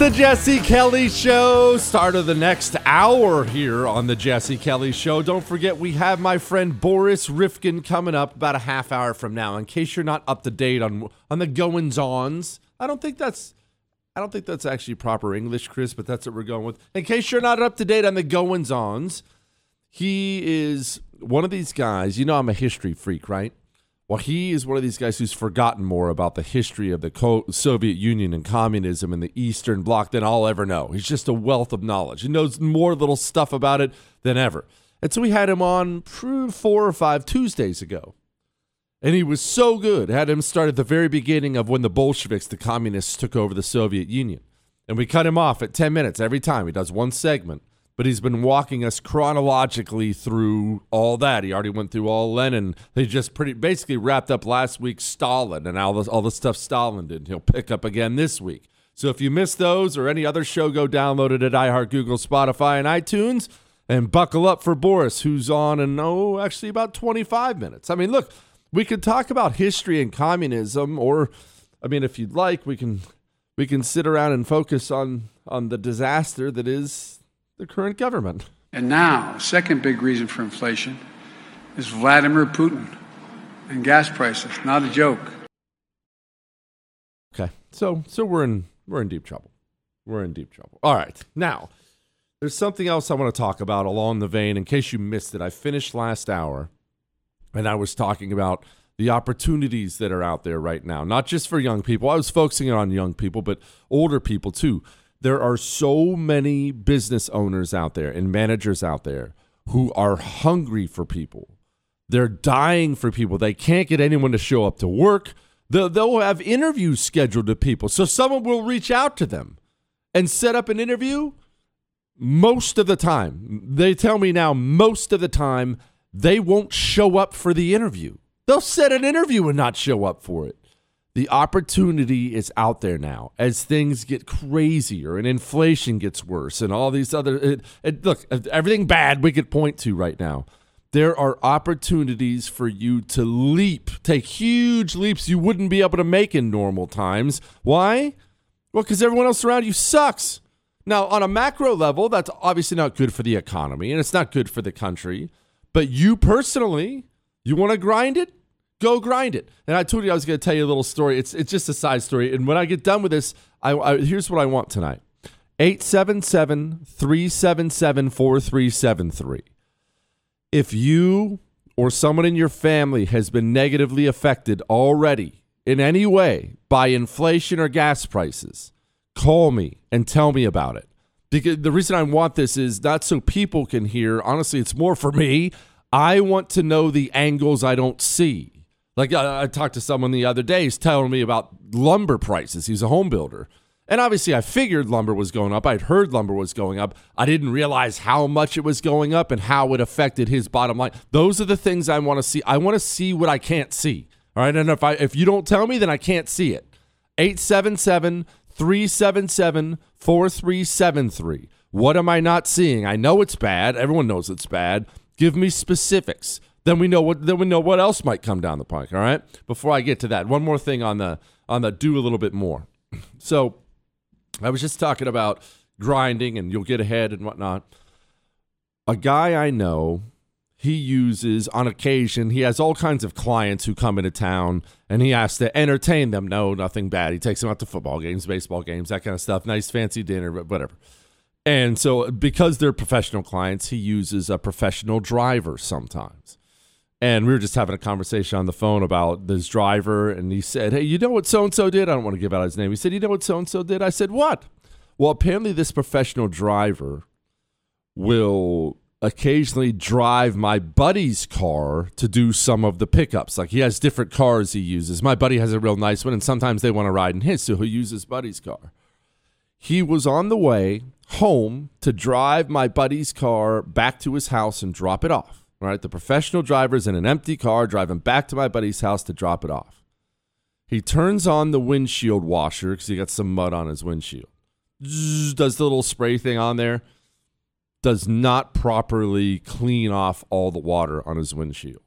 the Jesse Kelly Show. Start of the next hour here on the Jesse Kelly Show. Don't forget, we have my friend Boris Rifkin coming up about a half hour from now. In case you're not up to date on on the goings ons, I don't think that's I don't think that's actually proper English, Chris, but that's what we're going with. In case you're not up to date on the goings ons, he is one of these guys. You know, I'm a history freak, right? Well, he is one of these guys who's forgotten more about the history of the Soviet Union and communism and the Eastern Bloc than I'll ever know. He's just a wealth of knowledge. He knows more little stuff about it than ever. And so we had him on four or five Tuesdays ago. And he was so good. Had him start at the very beginning of when the Bolsheviks, the communists, took over the Soviet Union. And we cut him off at 10 minutes every time. He does one segment but he's been walking us chronologically through all that. He already went through all Lenin. He just pretty basically wrapped up last week Stalin and all the, all the stuff Stalin did. He'll pick up again this week. So if you missed those or any other show, go download it at iHeart, Google, Spotify, and iTunes. And buckle up for Boris, who's on in, oh, actually about 25 minutes. I mean, look, we could talk about history and communism, or, I mean, if you'd like, we can we can sit around and focus on on the disaster that is the current government. And now, second big reason for inflation is Vladimir Putin and gas prices. Not a joke. Okay, so so we're in we're in deep trouble. We're in deep trouble. All right, now there's something else I want to talk about along the vein. In case you missed it, I finished last hour, and I was talking about the opportunities that are out there right now, not just for young people. I was focusing on young people, but older people too there are so many business owners out there and managers out there who are hungry for people. They're dying for people. They can't get anyone to show up to work. They'll, have interviews scheduled to people. So someone will reach out to them and set up an interview. Most of the time, they tell me now, most of the time, they won't show up for the interview. They'll set an interview and not show up for it the opportunity is out there now as things get crazier and inflation gets worse and all these other it, it, look everything bad we could point to right now. There are opportunities for you to leap take huge leaps you wouldn't be able to make in normal times. Why? Well because everyone else around you sucks. Now on a macro level that's obviously not good for the economy and it's not good for the country but you personally you want to grind it Go grind it. And I told you I was going to tell you a little story. It's it's just a side story. And when I get done with this, I, I here's what I want tonight. 877-377-4373. If you or someone in your family has been negatively affected already in any way by inflation or gas prices, call me and tell me about it. Because the reason I want this is not so people can hear. Honestly, it's more for me. I want to know the angles I don't see. Like I, I talked to someone the other day, he's telling me about lumber prices. He's a home builder. And obviously, I figured lumber was going up. I'd heard lumber was going up. I didn't realize how much it was going up and how it affected his bottom line. Those are the things I want to see. I want to see what I can't see. All right. And if I if you don't tell me, then I can't see it. 877 377 4373. What am I not seeing? I know it's bad. Everyone knows it's bad. Give me specifics then we know what then we know what else might come down the pike. All right. Before I get to that, one more thing on the on the do a little bit more. So, I was just talking about grinding and you'll get ahead and whatnot. A guy I know, he uses on occasion. He has all kinds of clients who come into town, and he has to entertain them. No, nothing bad. He takes them out to football games, baseball games, that kind of stuff. Nice fancy dinner, whatever. And so, because they're professional clients, he uses a professional driver sometimes. And we were just having a conversation on the phone about this driver, and he said, Hey, you know what so and so did? I don't want to give out his name. He said, You know what so and so did? I said, What? Well, apparently, this professional driver will occasionally drive my buddy's car to do some of the pickups. Like he has different cars he uses. My buddy has a real nice one, and sometimes they want to ride in his, so he uses his buddy's car. He was on the way home to drive my buddy's car back to his house and drop it off. Right, the professional driver's in an empty car driving back to my buddy's house to drop it off. He turns on the windshield washer because he got some mud on his windshield. Does the little spray thing on there. Does not properly clean off all the water on his windshield.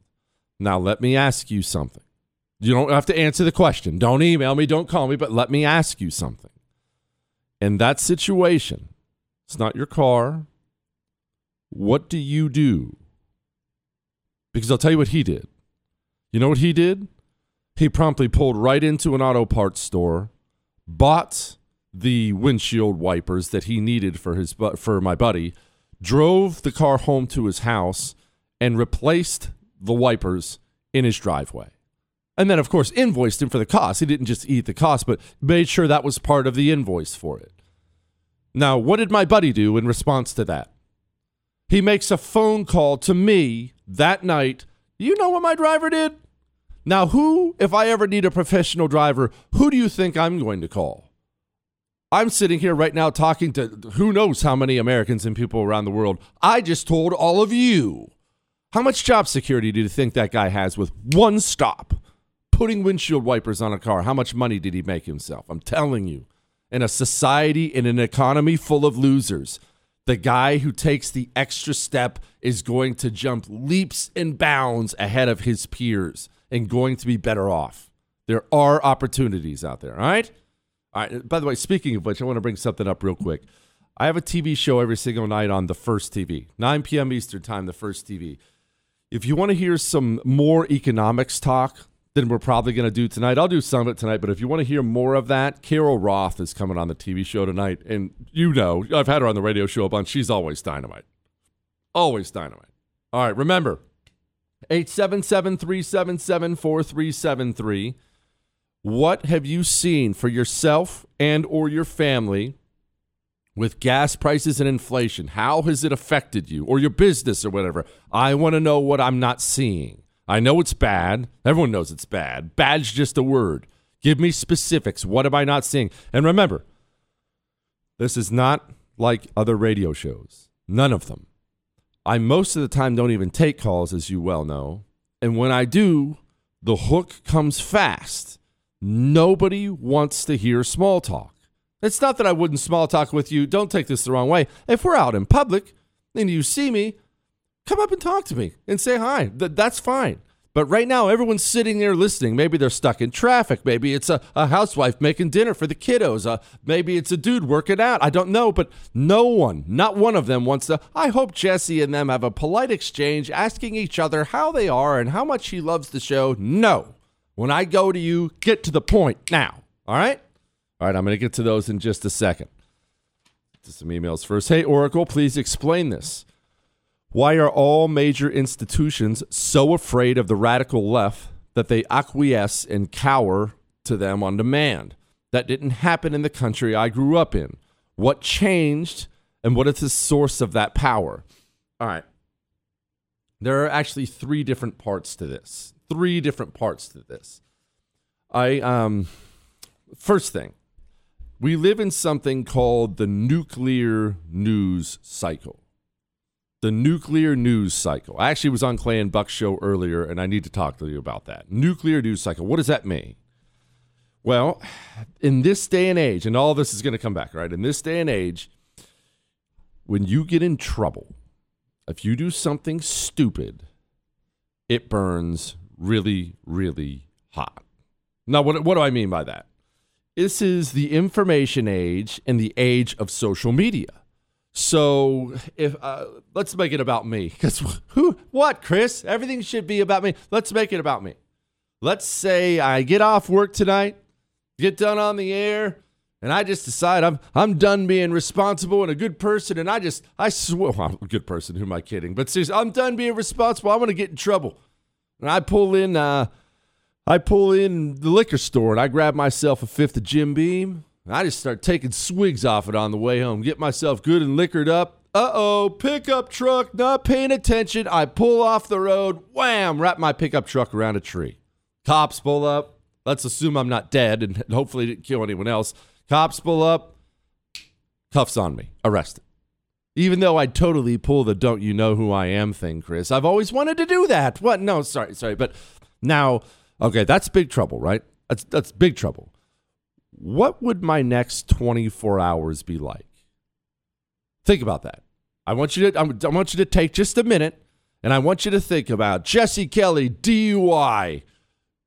Now, let me ask you something. You don't have to answer the question. Don't email me, don't call me, but let me ask you something. in that situation, it's not your car. What do you do? Because I'll tell you what he did. You know what he did? He promptly pulled right into an auto parts store, bought the windshield wipers that he needed for his for my buddy, drove the car home to his house, and replaced the wipers in his driveway. And then, of course, invoiced him for the cost. He didn't just eat the cost, but made sure that was part of the invoice for it. Now, what did my buddy do in response to that? He makes a phone call to me that night. You know what my driver did? Now, who, if I ever need a professional driver, who do you think I'm going to call? I'm sitting here right now talking to who knows how many Americans and people around the world. I just told all of you. How much job security do you think that guy has with one stop? Putting windshield wipers on a car. How much money did he make himself? I'm telling you. In a society, in an economy full of losers, the guy who takes the extra step is going to jump leaps and bounds ahead of his peers and going to be better off. There are opportunities out there, all right? All right. By the way, speaking of which, I want to bring something up real quick. I have a TV show every single night on the First TV, 9 p.m. Eastern Time, the First TV. If you want to hear some more economics talk than we're probably going to do tonight, I'll do some of it tonight. But if you want to hear more of that, Carol Roth is coming on the TV show tonight. And you know, I've had her on the radio show a bunch. She's always dynamite. Always dynamite. All right. Remember, 877 377 4373. What have you seen for yourself and or your family with gas prices and inflation? How has it affected you or your business or whatever? I want to know what I'm not seeing. I know it's bad. Everyone knows it's bad. Bad's just a word. Give me specifics. What am I not seeing? And remember, this is not like other radio shows. None of them. I most of the time don't even take calls, as you well know. And when I do, the hook comes fast. Nobody wants to hear small talk. It's not that I wouldn't small talk with you. Don't take this the wrong way. If we're out in public and you see me, come up and talk to me and say hi. Th- that's fine. But right now, everyone's sitting there listening. Maybe they're stuck in traffic. Maybe it's a, a housewife making dinner for the kiddos. Uh, maybe it's a dude working out. I don't know. But no one, not one of them, wants to. I hope Jesse and them have a polite exchange asking each other how they are and how much he loves the show. No. When I go to you, get to the point now. All right? All right, I'm going to get to those in just a second. To some emails first. Hey, Oracle, please explain this. Why are all major institutions so afraid of the radical left that they acquiesce and cower to them on demand? That didn't happen in the country I grew up in. What changed and what is the source of that power? All right. There are actually three different parts to this. Three different parts to this. I um first thing, we live in something called the nuclear news cycle the nuclear news cycle. I actually was on Clay and Buck's show earlier, and I need to talk to you about that. Nuclear news cycle. What does that mean? Well, in this day and age, and all this is going to come back, right? In this day and age, when you get in trouble, if you do something stupid, it burns really, really hot. Now, what, what do I mean by that? This is the information age and the age of social media. So if uh, let's make it about me, because who, what, Chris? Everything should be about me. Let's make it about me. Let's say I get off work tonight, get done on the air, and I just decide I'm I'm done being responsible and a good person, and I just I swear well, I'm a good person. Who am I kidding? But seriously, I'm done being responsible. I'm gonna get in trouble, and I pull in uh, I pull in the liquor store and I grab myself a fifth of Jim Beam I just start taking swigs off it on the way home, get myself good and liquored up. Uh oh, pickup truck not paying attention. I pull off the road, wham, wrap my pickup truck around a tree. Cops pull up. Let's assume I'm not dead and hopefully didn't kill anyone else. Cops pull up, cuffs on me, arrested. Even though I'd totally pull the don't you know who I am thing, Chris. I've always wanted to do that. What? No, sorry, sorry. But now, okay, that's big trouble, right? That's, that's big trouble what would my next 24 hours be like? Think about that. I want you to I want you to take just a minute and I want you to think about Jesse Kelly DUI.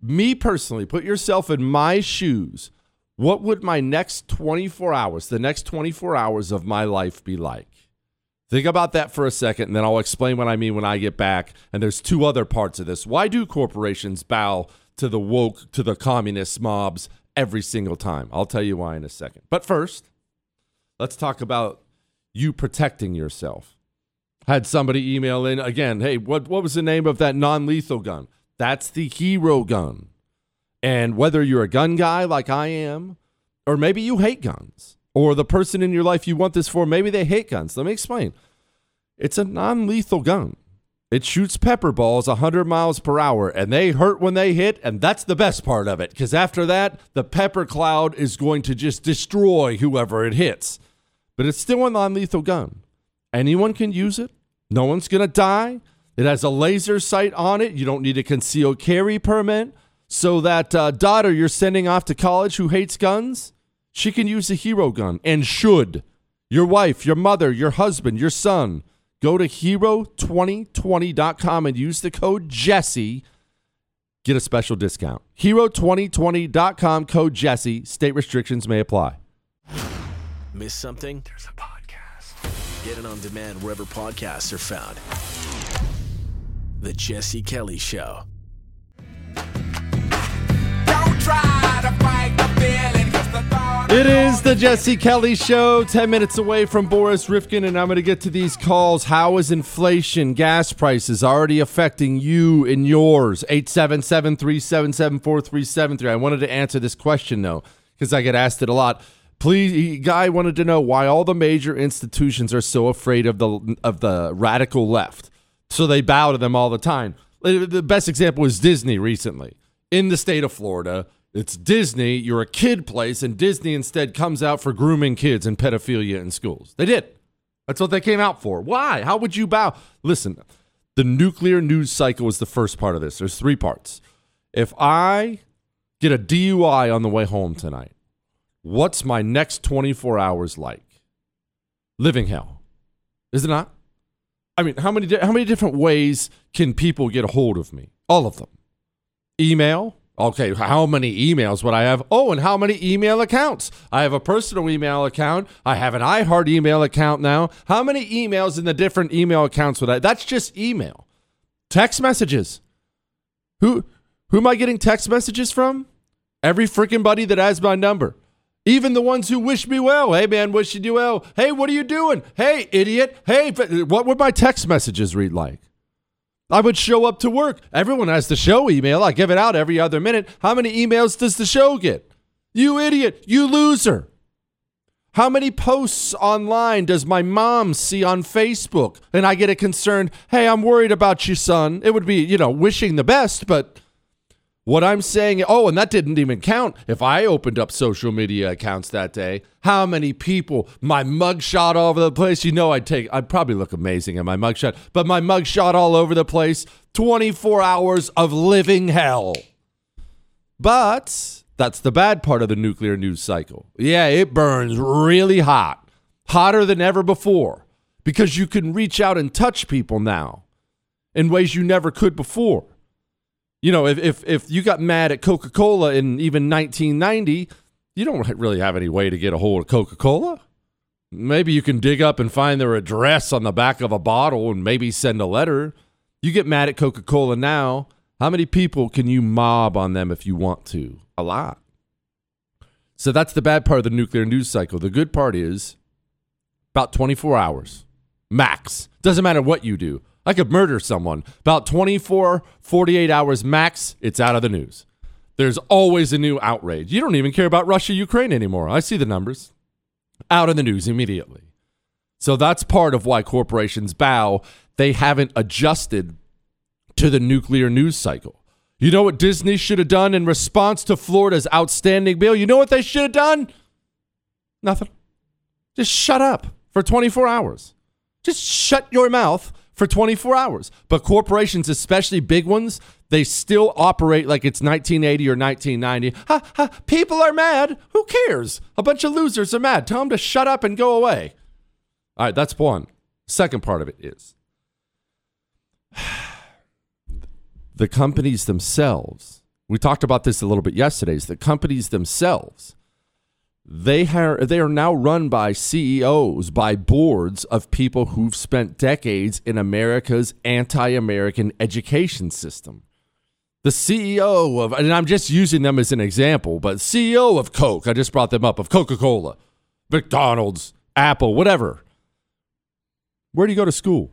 Me personally, put yourself in my shoes. What would my next 24 hours, the next 24 hours of my life be like? Think about that for a second, and then I'll explain what I mean when I get back. And there's two other parts of this. Why do corporations bow to the woke, to the communist mobs every single time? I'll tell you why in a second. But first, let's talk about you protecting yourself. Had somebody email in again, hey, what, what was the name of that non lethal gun? That's the hero gun. And whether you're a gun guy like I am, or maybe you hate guns, or the person in your life you want this for, maybe they hate guns. Let me explain. It's a non lethal gun. It shoots pepper balls 100 miles per hour, and they hurt when they hit, and that's the best part of it, because after that, the pepper cloud is going to just destroy whoever it hits. But it's still a non lethal gun. Anyone can use it, no one's going to die. It has a laser sight on it. You don't need a concealed carry permit. So that uh, daughter you're sending off to college who hates guns, she can use a hero gun and should. Your wife, your mother, your husband, your son, go to hero2020.com and use the code Jesse. Get a special discount. Hero2020.com code Jesse. State restrictions may apply. Miss something? There's a podcast. Get it on demand wherever podcasts are found. The Jesse Kelly Show. It is the Jesse Kelly Show, 10 minutes away from Boris Rifkin, and I'm going to get to these calls. How is inflation, gas prices already affecting you and yours? 877 377 4373. I wanted to answer this question, though, because I get asked it a lot. Please, guy wanted to know why all the major institutions are so afraid of the of the radical left, so they bow to them all the time. The best example is Disney recently in the state of Florida. It's Disney, you're a kid place, and Disney instead comes out for grooming kids and pedophilia in schools. They did. That's what they came out for. Why? How would you bow? Listen, the nuclear news cycle is the first part of this. There's three parts. If I get a DUI on the way home tonight, what's my next 24 hours like? Living hell. Is it not? I mean, how many how many different ways can people get a hold of me? All of them. Email, Okay, how many emails would I have? Oh, and how many email accounts? I have a personal email account. I have an iHeart email account now. How many emails in the different email accounts would I? That's just email. Text messages. Who who am I getting text messages from? Every freaking buddy that has my number. Even the ones who wish me well. Hey man, wish you well. Hey, what are you doing? Hey, idiot. Hey, what would my text messages read like? I would show up to work. Everyone has the show email. I give it out every other minute. How many emails does the show get? You idiot. You loser. How many posts online does my mom see on Facebook? And I get a concerned, hey, I'm worried about you, son. It would be, you know, wishing the best, but what I'm saying, oh, and that didn't even count. If I opened up social media accounts that day, how many people, my mugshot all over the place, you know, I'd take, I'd probably look amazing in my mugshot, but my mugshot all over the place, 24 hours of living hell. But that's the bad part of the nuclear news cycle. Yeah, it burns really hot, hotter than ever before, because you can reach out and touch people now in ways you never could before. You know, if, if, if you got mad at Coca Cola in even 1990, you don't really have any way to get a hold of Coca Cola. Maybe you can dig up and find their address on the back of a bottle and maybe send a letter. You get mad at Coca Cola now. How many people can you mob on them if you want to? A lot. So that's the bad part of the nuclear news cycle. The good part is about 24 hours max. Doesn't matter what you do. I could murder someone. About 24, 48 hours max, it's out of the news. There's always a new outrage. You don't even care about Russia, Ukraine anymore. I see the numbers. Out of the news immediately. So that's part of why corporations bow. They haven't adjusted to the nuclear news cycle. You know what Disney should have done in response to Florida's outstanding bill? You know what they should have done? Nothing. Just shut up for 24 hours. Just shut your mouth for 24 hours. But corporations, especially big ones, they still operate like it's 1980 or 1990. Ha, ha, people are mad. Who cares? A bunch of losers are mad. Tell them to shut up and go away. All right, that's one. Second part of it is the companies themselves. We talked about this a little bit yesterday. Is the companies themselves they are they are now run by CEOs, by boards of people who've spent decades in America's anti-American education system. The CEO of, and I'm just using them as an example, but CEO of Coke, I just brought them up, of Coca-Cola, McDonald's, Apple, whatever. Where do you go to school?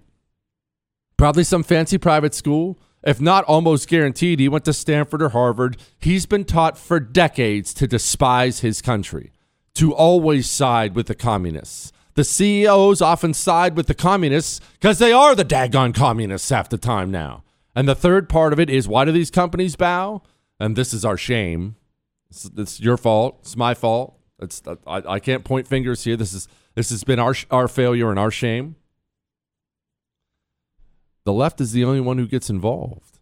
Probably some fancy private school. If not almost guaranteed, he went to Stanford or Harvard. He's been taught for decades to despise his country to always side with the communists. The CEOs often side with the communists because they are the daggone communists half the time now. And the third part of it is why do these companies bow? And this is our shame. It's, it's your fault. It's my fault. It's I, I can't point fingers here. This is this has been our our failure and our shame. The left is the only one who gets involved.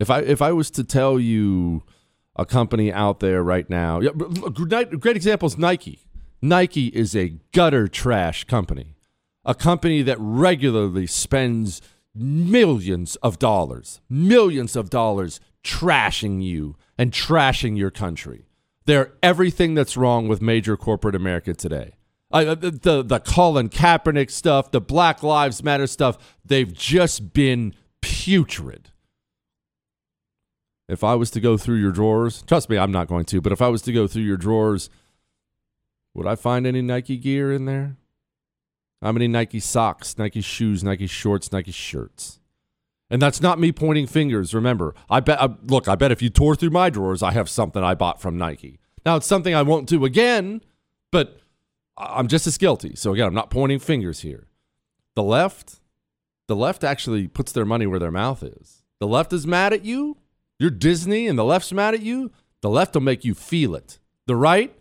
If I if I was to tell you a company out there right now. Great, great example is Nike. Nike is a gutter trash company, a company that regularly spends millions of dollars, millions of dollars trashing you and trashing your country. They're everything that's wrong with major corporate America today. Uh, the, the Colin Kaepernick stuff, the Black Lives Matter stuff, they've just been putrid if I was to go through your drawers, trust me, I'm not going to, but if I was to go through your drawers, would I find any Nike gear in there? How many Nike socks, Nike shoes, Nike shorts, Nike shirts? And that's not me pointing fingers. Remember, I bet. Uh, look, I bet if you tore through my drawers, I have something I bought from Nike. Now it's something I won't do again, but I'm just as guilty. So again, I'm not pointing fingers here. The left, the left actually puts their money where their mouth is. The left is mad at you. You're Disney and the left's mad at you, the left will make you feel it. The right,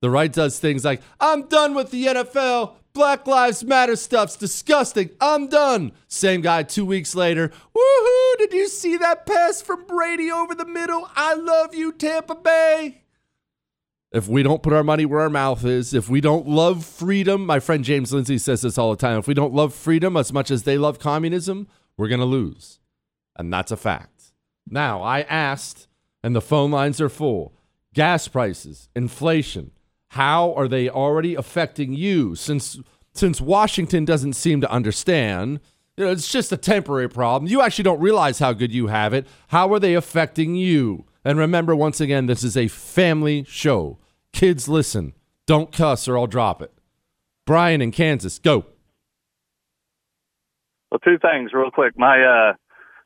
the right does things like, I'm done with the NFL. Black Lives Matter stuff's disgusting. I'm done. Same guy two weeks later. Woohoo! Did you see that pass from Brady over the middle? I love you, Tampa Bay. If we don't put our money where our mouth is, if we don't love freedom, my friend James Lindsay says this all the time. If we don't love freedom as much as they love communism, we're going to lose. And that's a fact. Now, I asked, and the phone lines are full gas prices, inflation. How are they already affecting you? Since, since Washington doesn't seem to understand, you know, it's just a temporary problem. You actually don't realize how good you have it. How are they affecting you? And remember, once again, this is a family show. Kids, listen. Don't cuss or I'll drop it. Brian in Kansas, go. Well, two things real quick. My uh,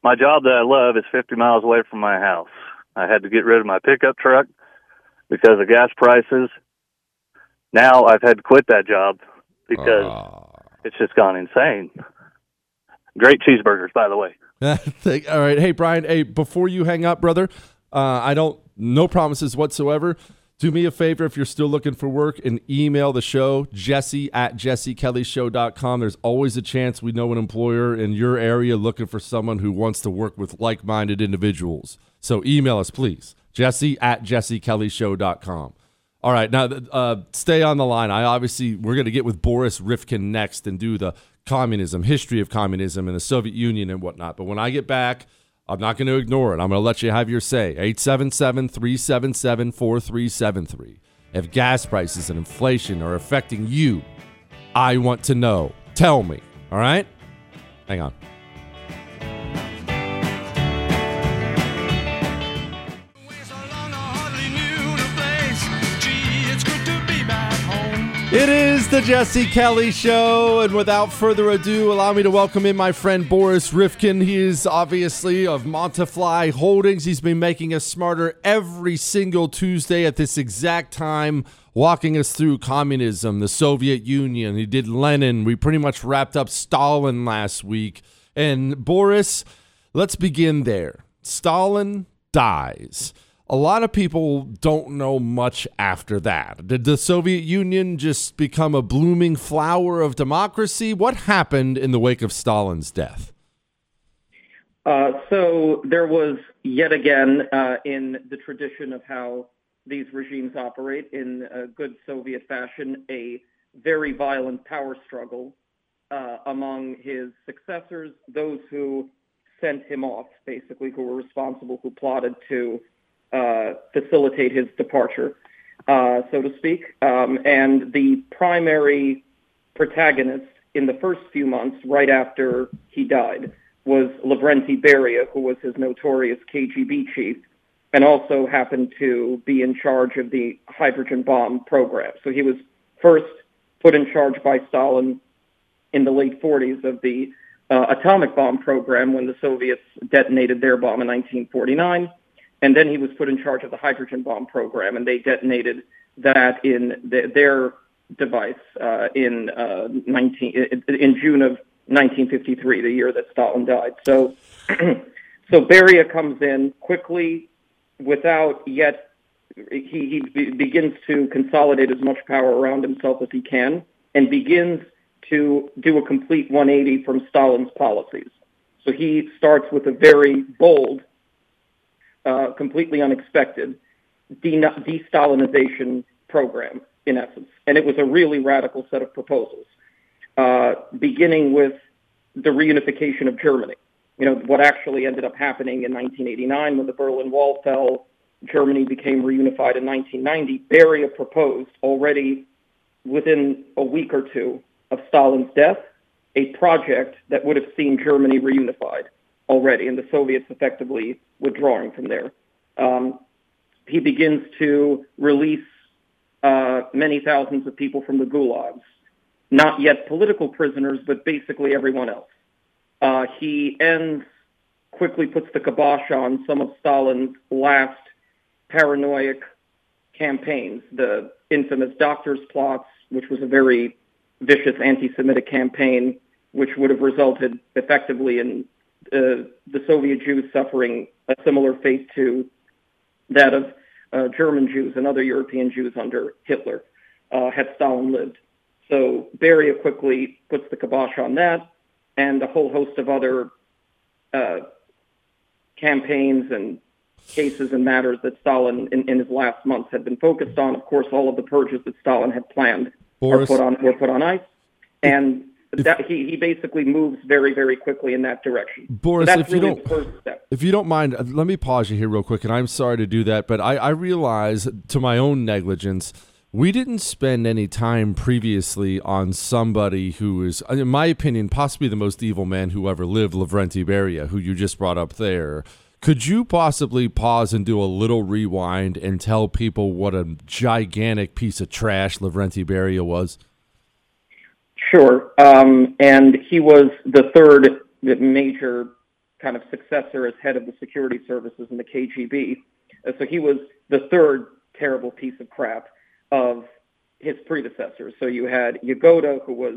my job that I love is 50 miles away from my house. I had to get rid of my pickup truck because of gas prices. Now I've had to quit that job because uh. it's just gone insane. Great cheeseburgers, by the way. All right. Hey, Brian, hey, before you hang up, brother, uh, I don't, no promises whatsoever. Do me a favor if you're still looking for work and email the show, jesse at jessekellyshow.com. There's always a chance we know an employer in your area looking for someone who wants to work with like minded individuals. So email us, please, jesse at jessekellyshow.com. All right, now uh, stay on the line. I obviously, we're going to get with Boris Rifkin next and do the communism, history of communism and the Soviet Union and whatnot. But when I get back, I'm not going to ignore it. I'm going to let you have your say. 877 377 4373. If gas prices and inflation are affecting you, I want to know. Tell me. All right? Hang on. It is the Jesse Kelly Show, and without further ado, allow me to welcome in my friend Boris Rifkin. He is obviously of Montafly Holdings. He's been making us smarter every single Tuesday at this exact time, walking us through communism, the Soviet Union. He did Lenin. We pretty much wrapped up Stalin last week. And Boris, let's begin there. Stalin dies a lot of people don't know much after that. Did the Soviet Union just become a blooming flower of democracy? What happened in the wake of Stalin's death? Uh, so there was yet again, uh, in the tradition of how these regimes operate in a good Soviet fashion, a very violent power struggle uh, among his successors, those who sent him off, basically, who were responsible, who plotted to uh, facilitate his departure. uh, so to speak. Um, and the primary protagonist in the first few months, right after he died, was Lavrenti Beria, who was his notorious KGB chief, and also happened to be in charge of the hydrogen bomb program. So he was first put in charge by Stalin in the late 40s of the uh, atomic bomb program when the Soviets detonated their bomb in 1949. And then he was put in charge of the hydrogen bomb program, and they detonated that in the, their device uh, in uh, 19 in June of 1953, the year that Stalin died. So, so Beria comes in quickly, without yet. He, he begins to consolidate as much power around himself as he can, and begins to do a complete 180 from Stalin's policies. So he starts with a very bold, uh, completely unexpected de-Stalinization program, in essence. And it was a really radical set of proposals, uh, beginning with the reunification of Germany. You know, what actually ended up happening in 1989 when the Berlin Wall fell, Germany became reunified in 1990. Beria proposed already within a week or two of Stalin's death a project that would have seen Germany reunified already, and the Soviets effectively withdrawing from there. Um, he begins to release uh, many thousands of people from the gulags, not yet political prisoners, but basically everyone else. Uh, he ends, quickly puts the kibosh on some of Stalin's last paranoid campaigns, the infamous doctor's plots, which was a very vicious anti-Semitic campaign, which would have resulted effectively in uh, the Soviet Jews suffering a similar fate to that of uh, German Jews and other European Jews under Hitler uh, had Stalin lived. So Beria quickly puts the kibosh on that, and a whole host of other uh, campaigns and cases and matters that Stalin in, in, his last months had been focused on. Of course, all of the purges that Stalin had planned Boris, were put on were put on ice, and that, he he basically moves very very quickly in that direction. Boris, so if really you don't if you don't mind, uh, let me pause you here real quick, and I'm sorry to do that, but I, I realize to my own negligence. We didn't spend any time previously on somebody who is, in my opinion, possibly the most evil man who ever lived, Lavrenti Beria, who you just brought up there. Could you possibly pause and do a little rewind and tell people what a gigantic piece of trash Lavrenti Beria was? Sure. Um, and he was the third major kind of successor as head of the security services in the KGB. Uh, so he was the third terrible piece of crap of his predecessors. So you had Yagoda, who was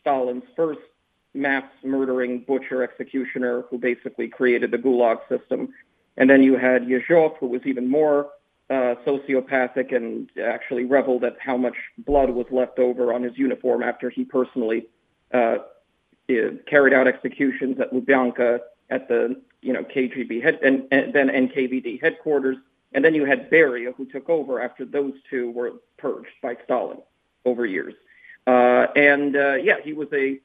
Stalin's first mass murdering butcher executioner who basically created the Gulag system. And then you had Yezhov, who was even more uh, sociopathic and actually reveled at how much blood was left over on his uniform after he personally uh, carried out executions at Lubyanka at the you know KGB head and, and then NKVD headquarters. And then you had Beria, who took over after those two were purged by Stalin over years. Uh, and uh, yeah, he was a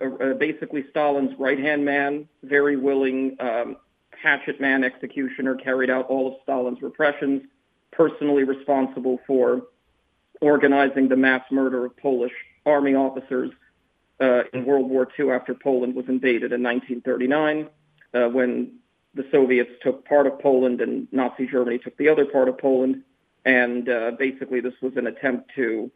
uh, basically Stalin's right-hand man, very willing um, hatchet man executioner, carried out all of Stalin's repressions, personally responsible for organizing the mass murder of Polish army officers uh, in World War II after Poland was invaded in 1939, uh, when the Soviets took part of Poland and Nazi Germany took the other part of Poland. And uh, basically, this was an attempt to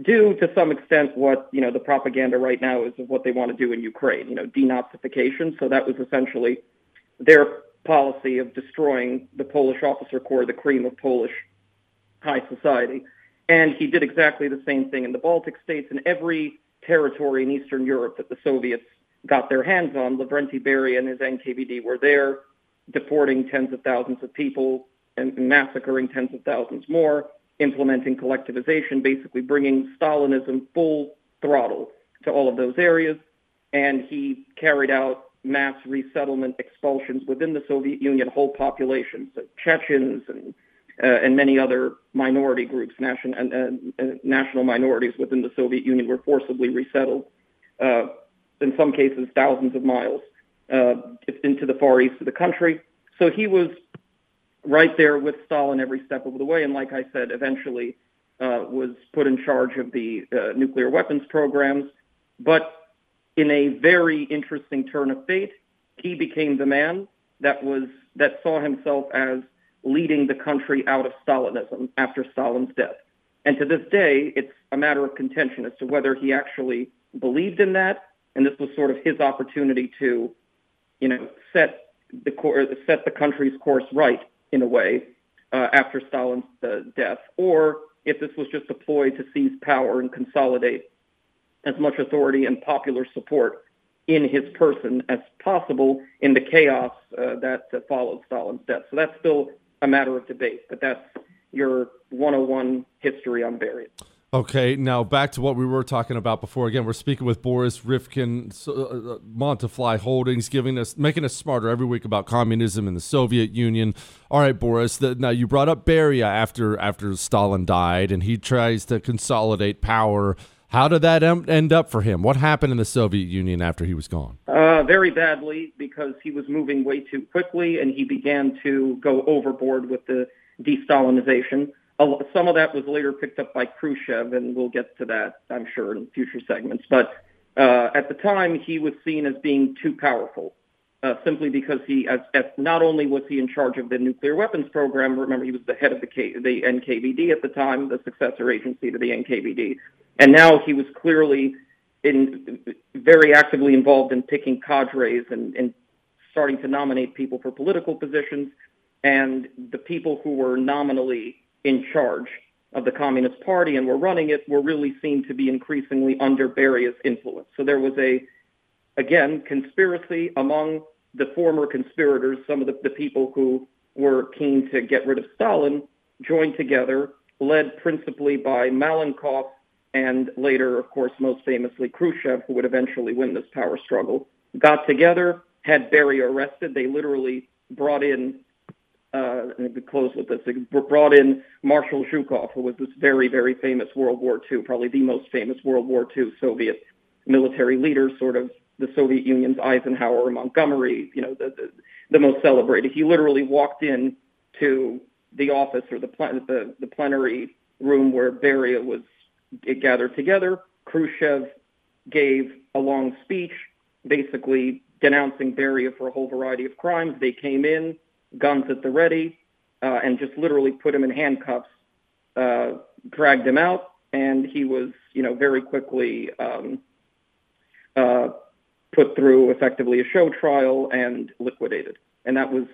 do to some extent what you know the propaganda right now is of what they want to do in Ukraine. You know, denazification. So that was essentially their policy of destroying the Polish officer corps, the cream of Polish high society. And he did exactly the same thing in the Baltic states and every territory in Eastern Europe that the Soviets got their hands on. Lavrenti Beria and his NKVD were there, deporting tens of thousands of people and massacring tens of thousands more implementing collectivization, basically bringing Stalinism full throttle to all of those areas. And he carried out mass resettlement expulsions within the Soviet Union, whole populations, so Chechens and uh, and many other minority groups, national and, uh, national minorities within the Soviet Union were forcibly resettled. Uh, in some cases, thousands of miles uh, into the far east of the country. So he was right there with Stalin every step of the way. And like I said, eventually uh, was put in charge of the uh, nuclear weapons programs. But in a very interesting turn of fate, he became the man that was that saw himself as leading the country out of Stalinism after Stalin's death. And to this day, it's a matter of contention as to whether he actually believed in that, and this was sort of his opportunity to, you know, set the cor- set the country's course right in a way uh, after Stalin's uh, death, or if this was just a ploy to seize power and consolidate as much authority and popular support in his person as possible in the chaos uh, that uh, followed Stalin's death. So that's still a matter of debate, but that's your 101 history on Beria. Okay, now back to what we were talking about before. Again, we're speaking with Boris Rifkin, uh, uh, Montefly Holdings, giving us, making us smarter every week about communism and the Soviet Union. All right, Boris. The, now you brought up Beria after after Stalin died, and he tries to consolidate power. How did that end up for him? What happened in the Soviet Union after he was gone? Uh, very badly, because he was moving way too quickly, and he began to go overboard with the de-Stalinization some of that was later picked up by Khrushchev, and we'll get to that, I'm sure, in future segments. But uh, at the time, he was seen as being too powerful, uh, simply because he, as, as not only was he in charge of the nuclear weapons program, remember he was the head of the, K, the NKVD at the time, the successor agency to the NKVD, and now he was clearly in very actively involved in picking cadres and, and starting to nominate people for political positions. And the people who were nominally in charge of the Communist Party and were running it were really seen to be increasingly under Beria's influence. So there was a, again, conspiracy among the former conspirators, some of the, the people who were keen to get rid of Stalin, joined together, led principally by Malenkov and later, of course, most famously Khrushchev, who would eventually win this power struggle, got together, had Beria arrested. They literally brought in uh, and close with this. They brought in Marshal Zhukov, who was this very, very famous World War II, probably the most famous World War II Soviet military leader, sort of the Soviet Union's Eisenhower or Montgomery, you know, the, the, the most celebrated. He literally walked in to the office or the, plen- the, the plenary room where Beria was gathered together. Khrushchev gave a long speech, basically denouncing Beria for a whole variety of crimes. They came in, guns at the ready, uh, and just literally put him in handcuffs, uh, dragged him out, and he was, you know, very quickly um, uh, put through effectively a show trial and liquidated. And that was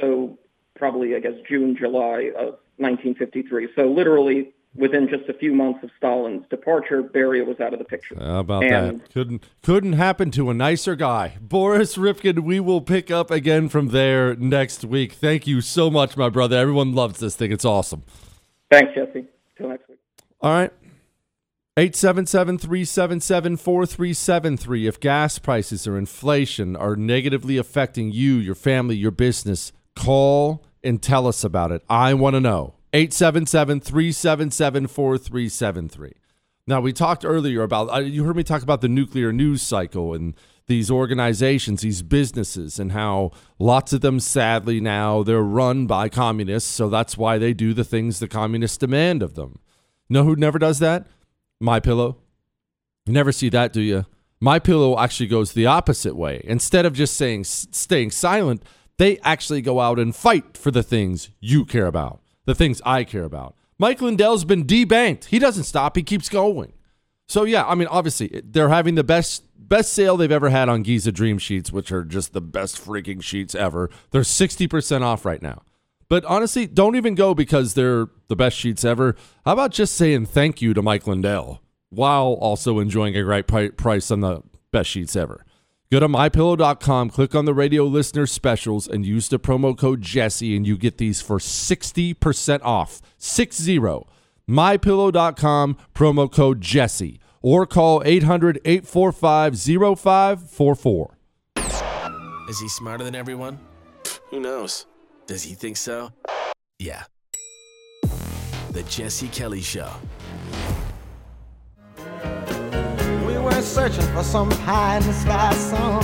so probably, I guess, June, July of 1953. So literally within just a few months of Stalin's departure, Beria was out of the picture. How about and, that? Couldn't couldn't happen to a nicer guy. Boris Rifkin, we will pick up again from there next week. Thank you so much, my brother. Everyone loves this thing. It's awesome. Thanks, Jesse. Till next week. All right. 877-377-4373. If gas prices or inflation are negatively affecting you, your family, your business, call and tell us about it. I want to know. 877 377 4373. Now, we talked earlier about, uh, you heard me talk about the nuclear news cycle and these organizations, these businesses, and how lots of them, sadly, now they're run by communists. So that's why they do the things the communists demand of them. know who never does that? My Pillow. You never see that, do you? My Pillow actually goes the opposite way. Instead of just saying staying silent, they actually go out and fight for the things you care about the things I care about. Mike Lindell's been debanked. He doesn't stop. He keeps going. So yeah, I mean, obviously they're having the best best sale they've ever had on Giza Dream Sheets, which are just the best freaking sheets ever. They're sixty percent off right now. But honestly, don't even go because they're the best sheets ever. How about just saying thank you to Mike Lindell while also enjoying a great price on the best sheets ever? Go to mypillow.com, click on the radio listener specials, and use the promo code Jesse, and you get these for 60% off. 60. Mypillow.com, promo code Jesse, or call 800 845 0544. Is he smarter than everyone? Who knows? Does he think so? Yeah. The Jesse Kelly Show searching for some pie in the sky song.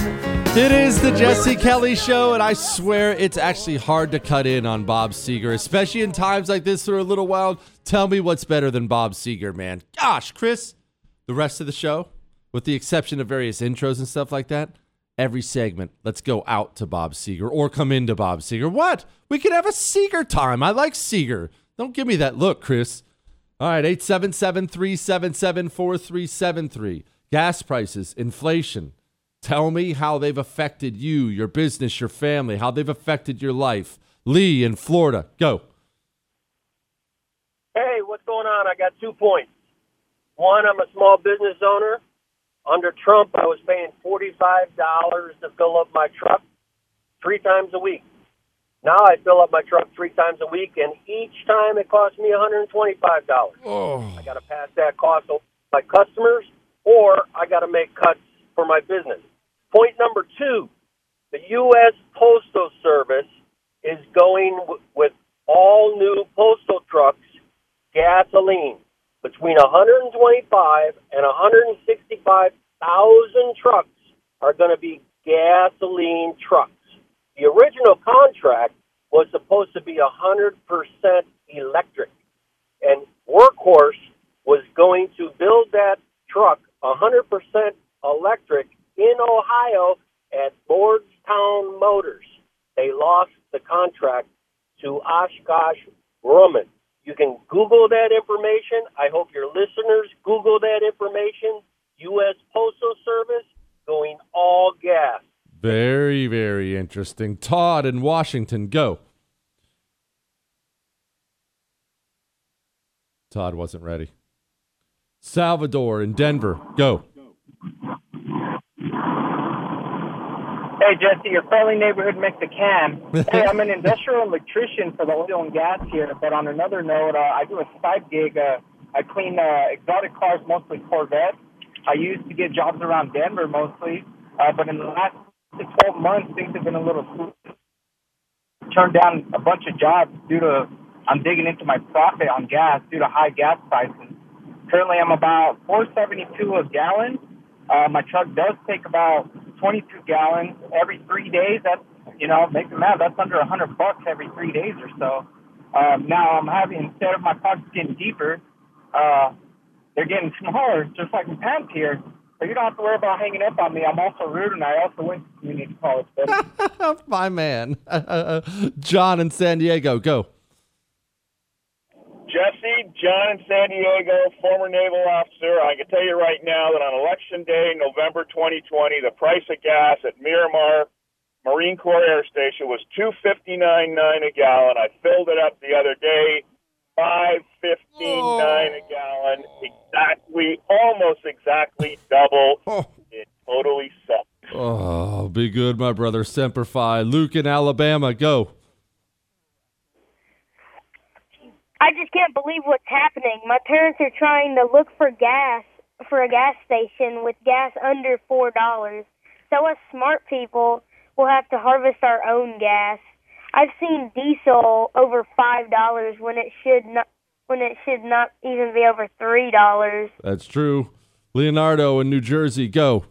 It is the Jesse Kelly Show, and I swear it's actually hard to cut in on Bob Seger, especially in times like this that are a little wild. Tell me what's better than Bob Seger, man. Gosh, Chris, the rest of the show, with the exception of various intros and stuff like that, every segment, let's go out to Bob Seger or come into Bob Seger. What? We could have a Seger time. I like Seger. Don't give me that look, Chris. All right, 877 377 4373. Gas prices, inflation. Tell me how they've affected you, your business, your family, how they've affected your life. Lee in Florida, go. Hey, what's going on? I got two points. One, I'm a small business owner. Under Trump, I was paying $45 to fill up my truck three times a week. Now I fill up my truck three times a week, and each time it costs me $125. Oh. I got to pass that cost on to my customers, or I got to make cuts for my business. Point number two, the U.S. Postal Service is going w- with all new postal trucks gasoline. Between 125 and 165,000 trucks are going to be gasoline trucks. The original contract was supposed to be 100% electric, and Workhorse was going to build that truck 100% electric in Ohio at Lordstown Motors. They lost the contract to Oshkosh Grumman. You can Google that information. I hope your listeners Google that information. U.S. Postal Service going all gas. Very, very interesting. Todd in Washington, go. Todd wasn't ready. Salvador in Denver, go. Hey, Jesse, your friendly neighborhood Mexican. hey, I'm an industrial electrician for the oil and gas here, but on another note, uh, I do a side gig. Uh, I clean uh, exotic cars, mostly Corvettes. I used to get jobs around Denver mostly, uh, but in the last 12 months, things have been a little slow. Turned down a bunch of jobs due to I'm digging into my profit on gas due to high gas prices. Currently, I'm about 472 a gallon. Uh, my truck does take about 22 gallons every three days. That's you know, make the math. That's under 100 bucks every three days or so. Um, now I'm having instead of my pockets getting deeper, uh, they're getting smaller, just like my pants here. So you don't have to worry about hanging up on me. I'm also rude, and I also went to community college. Buddy. My man. John in San Diego, go. Jesse, John in San Diego, former naval officer. I can tell you right now that on election day, November 2020, the price of gas at Miramar Marine Corps Air Station was two fifty nine nine a gallon. I filled it up the other day, five fifteen nine a oh. gallon. Exactly, almost exactly double. Oh. It totally sucks. Oh, be good, my brother. Semper Fi. Luke in Alabama, go. I just can't believe what's happening. My parents are trying to look for gas for a gas station with gas under four dollars. So us smart people will have to harvest our own gas. I've seen diesel over five dollars when it should not when it should not even be over three dollars. That's true. Leonardo in New Jersey, go.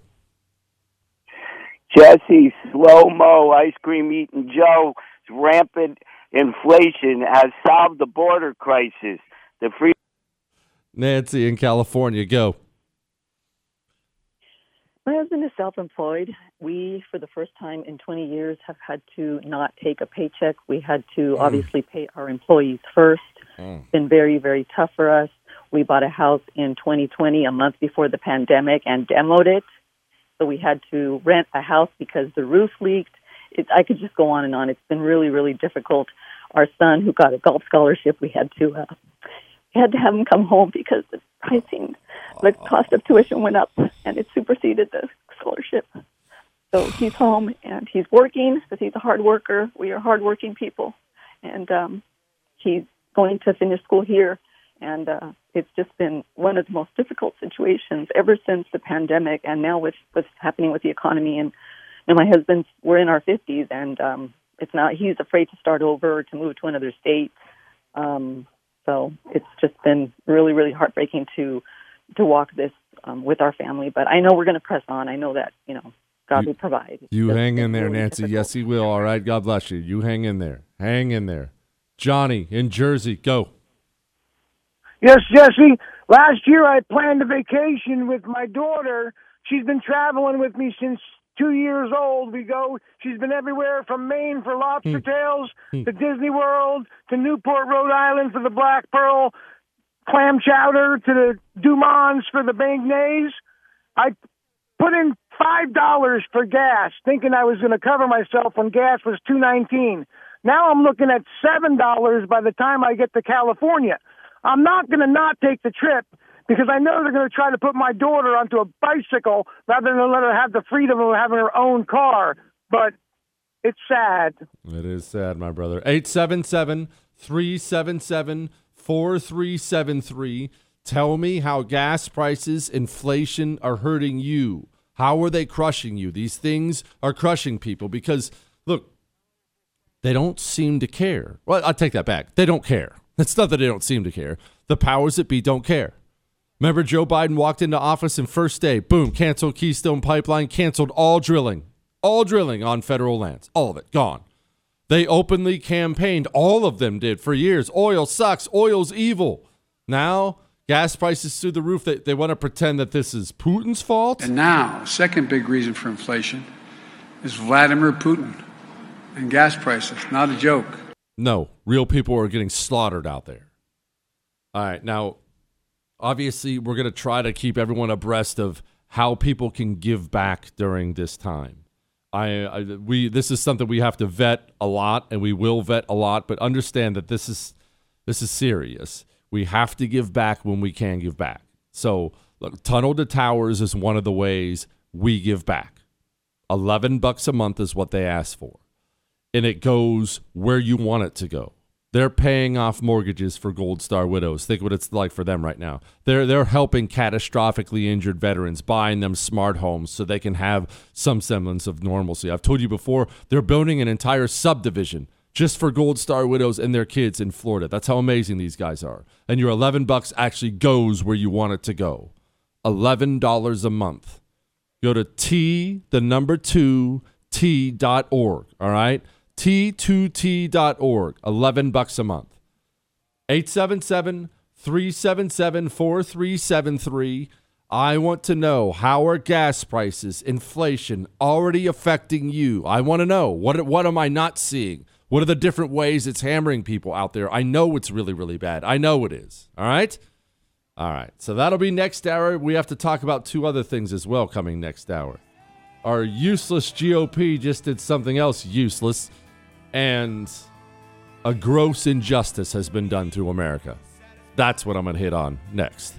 Jesse, slow mo, ice cream eating Joe, rampant inflation has solved the border crisis. The free. Nancy in California, go. My husband is self employed. We, for the first time in 20 years, have had to not take a paycheck. We had to obviously pay our employees first. It's been very, very tough for us. We bought a house in 2020, a month before the pandemic, and demoed it. So we had to rent a house because the roof leaked. It, I could just go on and on. It's been really, really difficult. Our son, who got a golf scholarship, we had to uh, we had to have him come home because the pricing, the cost of tuition went up, and it superseded the scholarship. So he's home and he's working because he's a hard worker. We are hardworking people, and um, he's going to finish school here. And uh, it's just been one of the most difficult situations ever since the pandemic, and now with what's happening with the economy. And know, my husband's we're in our fifties, and um, it's not. He's afraid to start over to move to another state. Um, so it's just been really, really heartbreaking to to walk this um, with our family. But I know we're going to press on. I know that you know God You- will provide. You It's- hang in there, really Nancy. difficult. Yes, he will. All right. God bless you. You hang in there. Hang in there. Johnny in Jersey, go. Yes, Jesse. Last year I planned a vacation with my daughter. She's been traveling with me since two years old. We go, she's been everywhere from Maine for lobster hmm. tails hmm. to Disney World to Newport, Rhode Island for the Black Pearl clam chowder to the Dumonts for the beignets. I put in five dollars for gas, thinking I was going to cover myself when gas was two nineteen. Now I'm looking at seven dollars by the time I get to California. I'm not going to not take the trip because I know they're going to try to put my daughter onto a bicycle rather than let her have the freedom of having her own car. But it's sad. It is sad, my brother. 877 377 4373. Tell me how gas prices, inflation are hurting you. How are they crushing you? These things are crushing people because, look, they don't seem to care. Well, I'll take that back. They don't care. It's not that they don't seem to care. The powers that be don't care. Remember, Joe Biden walked into office and first day, boom, canceled Keystone Pipeline, canceled all drilling, all drilling on federal lands, all of it gone. They openly campaigned, all of them did for years. Oil sucks, oil's evil. Now, gas prices through the roof. They, they want to pretend that this is Putin's fault. And now, second big reason for inflation is Vladimir Putin and gas prices. Not a joke. No, real people are getting slaughtered out there. All right, now, obviously, we're going to try to keep everyone abreast of how people can give back during this time. I, I we this is something we have to vet a lot, and we will vet a lot. But understand that this is this is serious. We have to give back when we can give back. So, look, Tunnel to Towers is one of the ways we give back. Eleven bucks a month is what they ask for and it goes where you want it to go. They're paying off mortgages for Gold Star widows. Think what it's like for them right now. They're they're helping catastrophically injured veterans, buying them smart homes so they can have some semblance of normalcy. I've told you before, they're building an entire subdivision just for Gold Star widows and their kids in Florida. That's how amazing these guys are. And your 11 bucks actually goes where you want it to go. $11 a month. Go to T, the number two, T dot org. All right? T2T.org. 11 bucks a month. 877 377 4373. I want to know how are gas prices, inflation already affecting you? I want to know what what am I not seeing? What are the different ways it's hammering people out there? I know it's really really bad. I know it is. All right? All right. So that'll be next hour. We have to talk about two other things as well coming next hour. Our useless GOP just did something else useless and a gross injustice has been done to America. That's what I'm going to hit on next.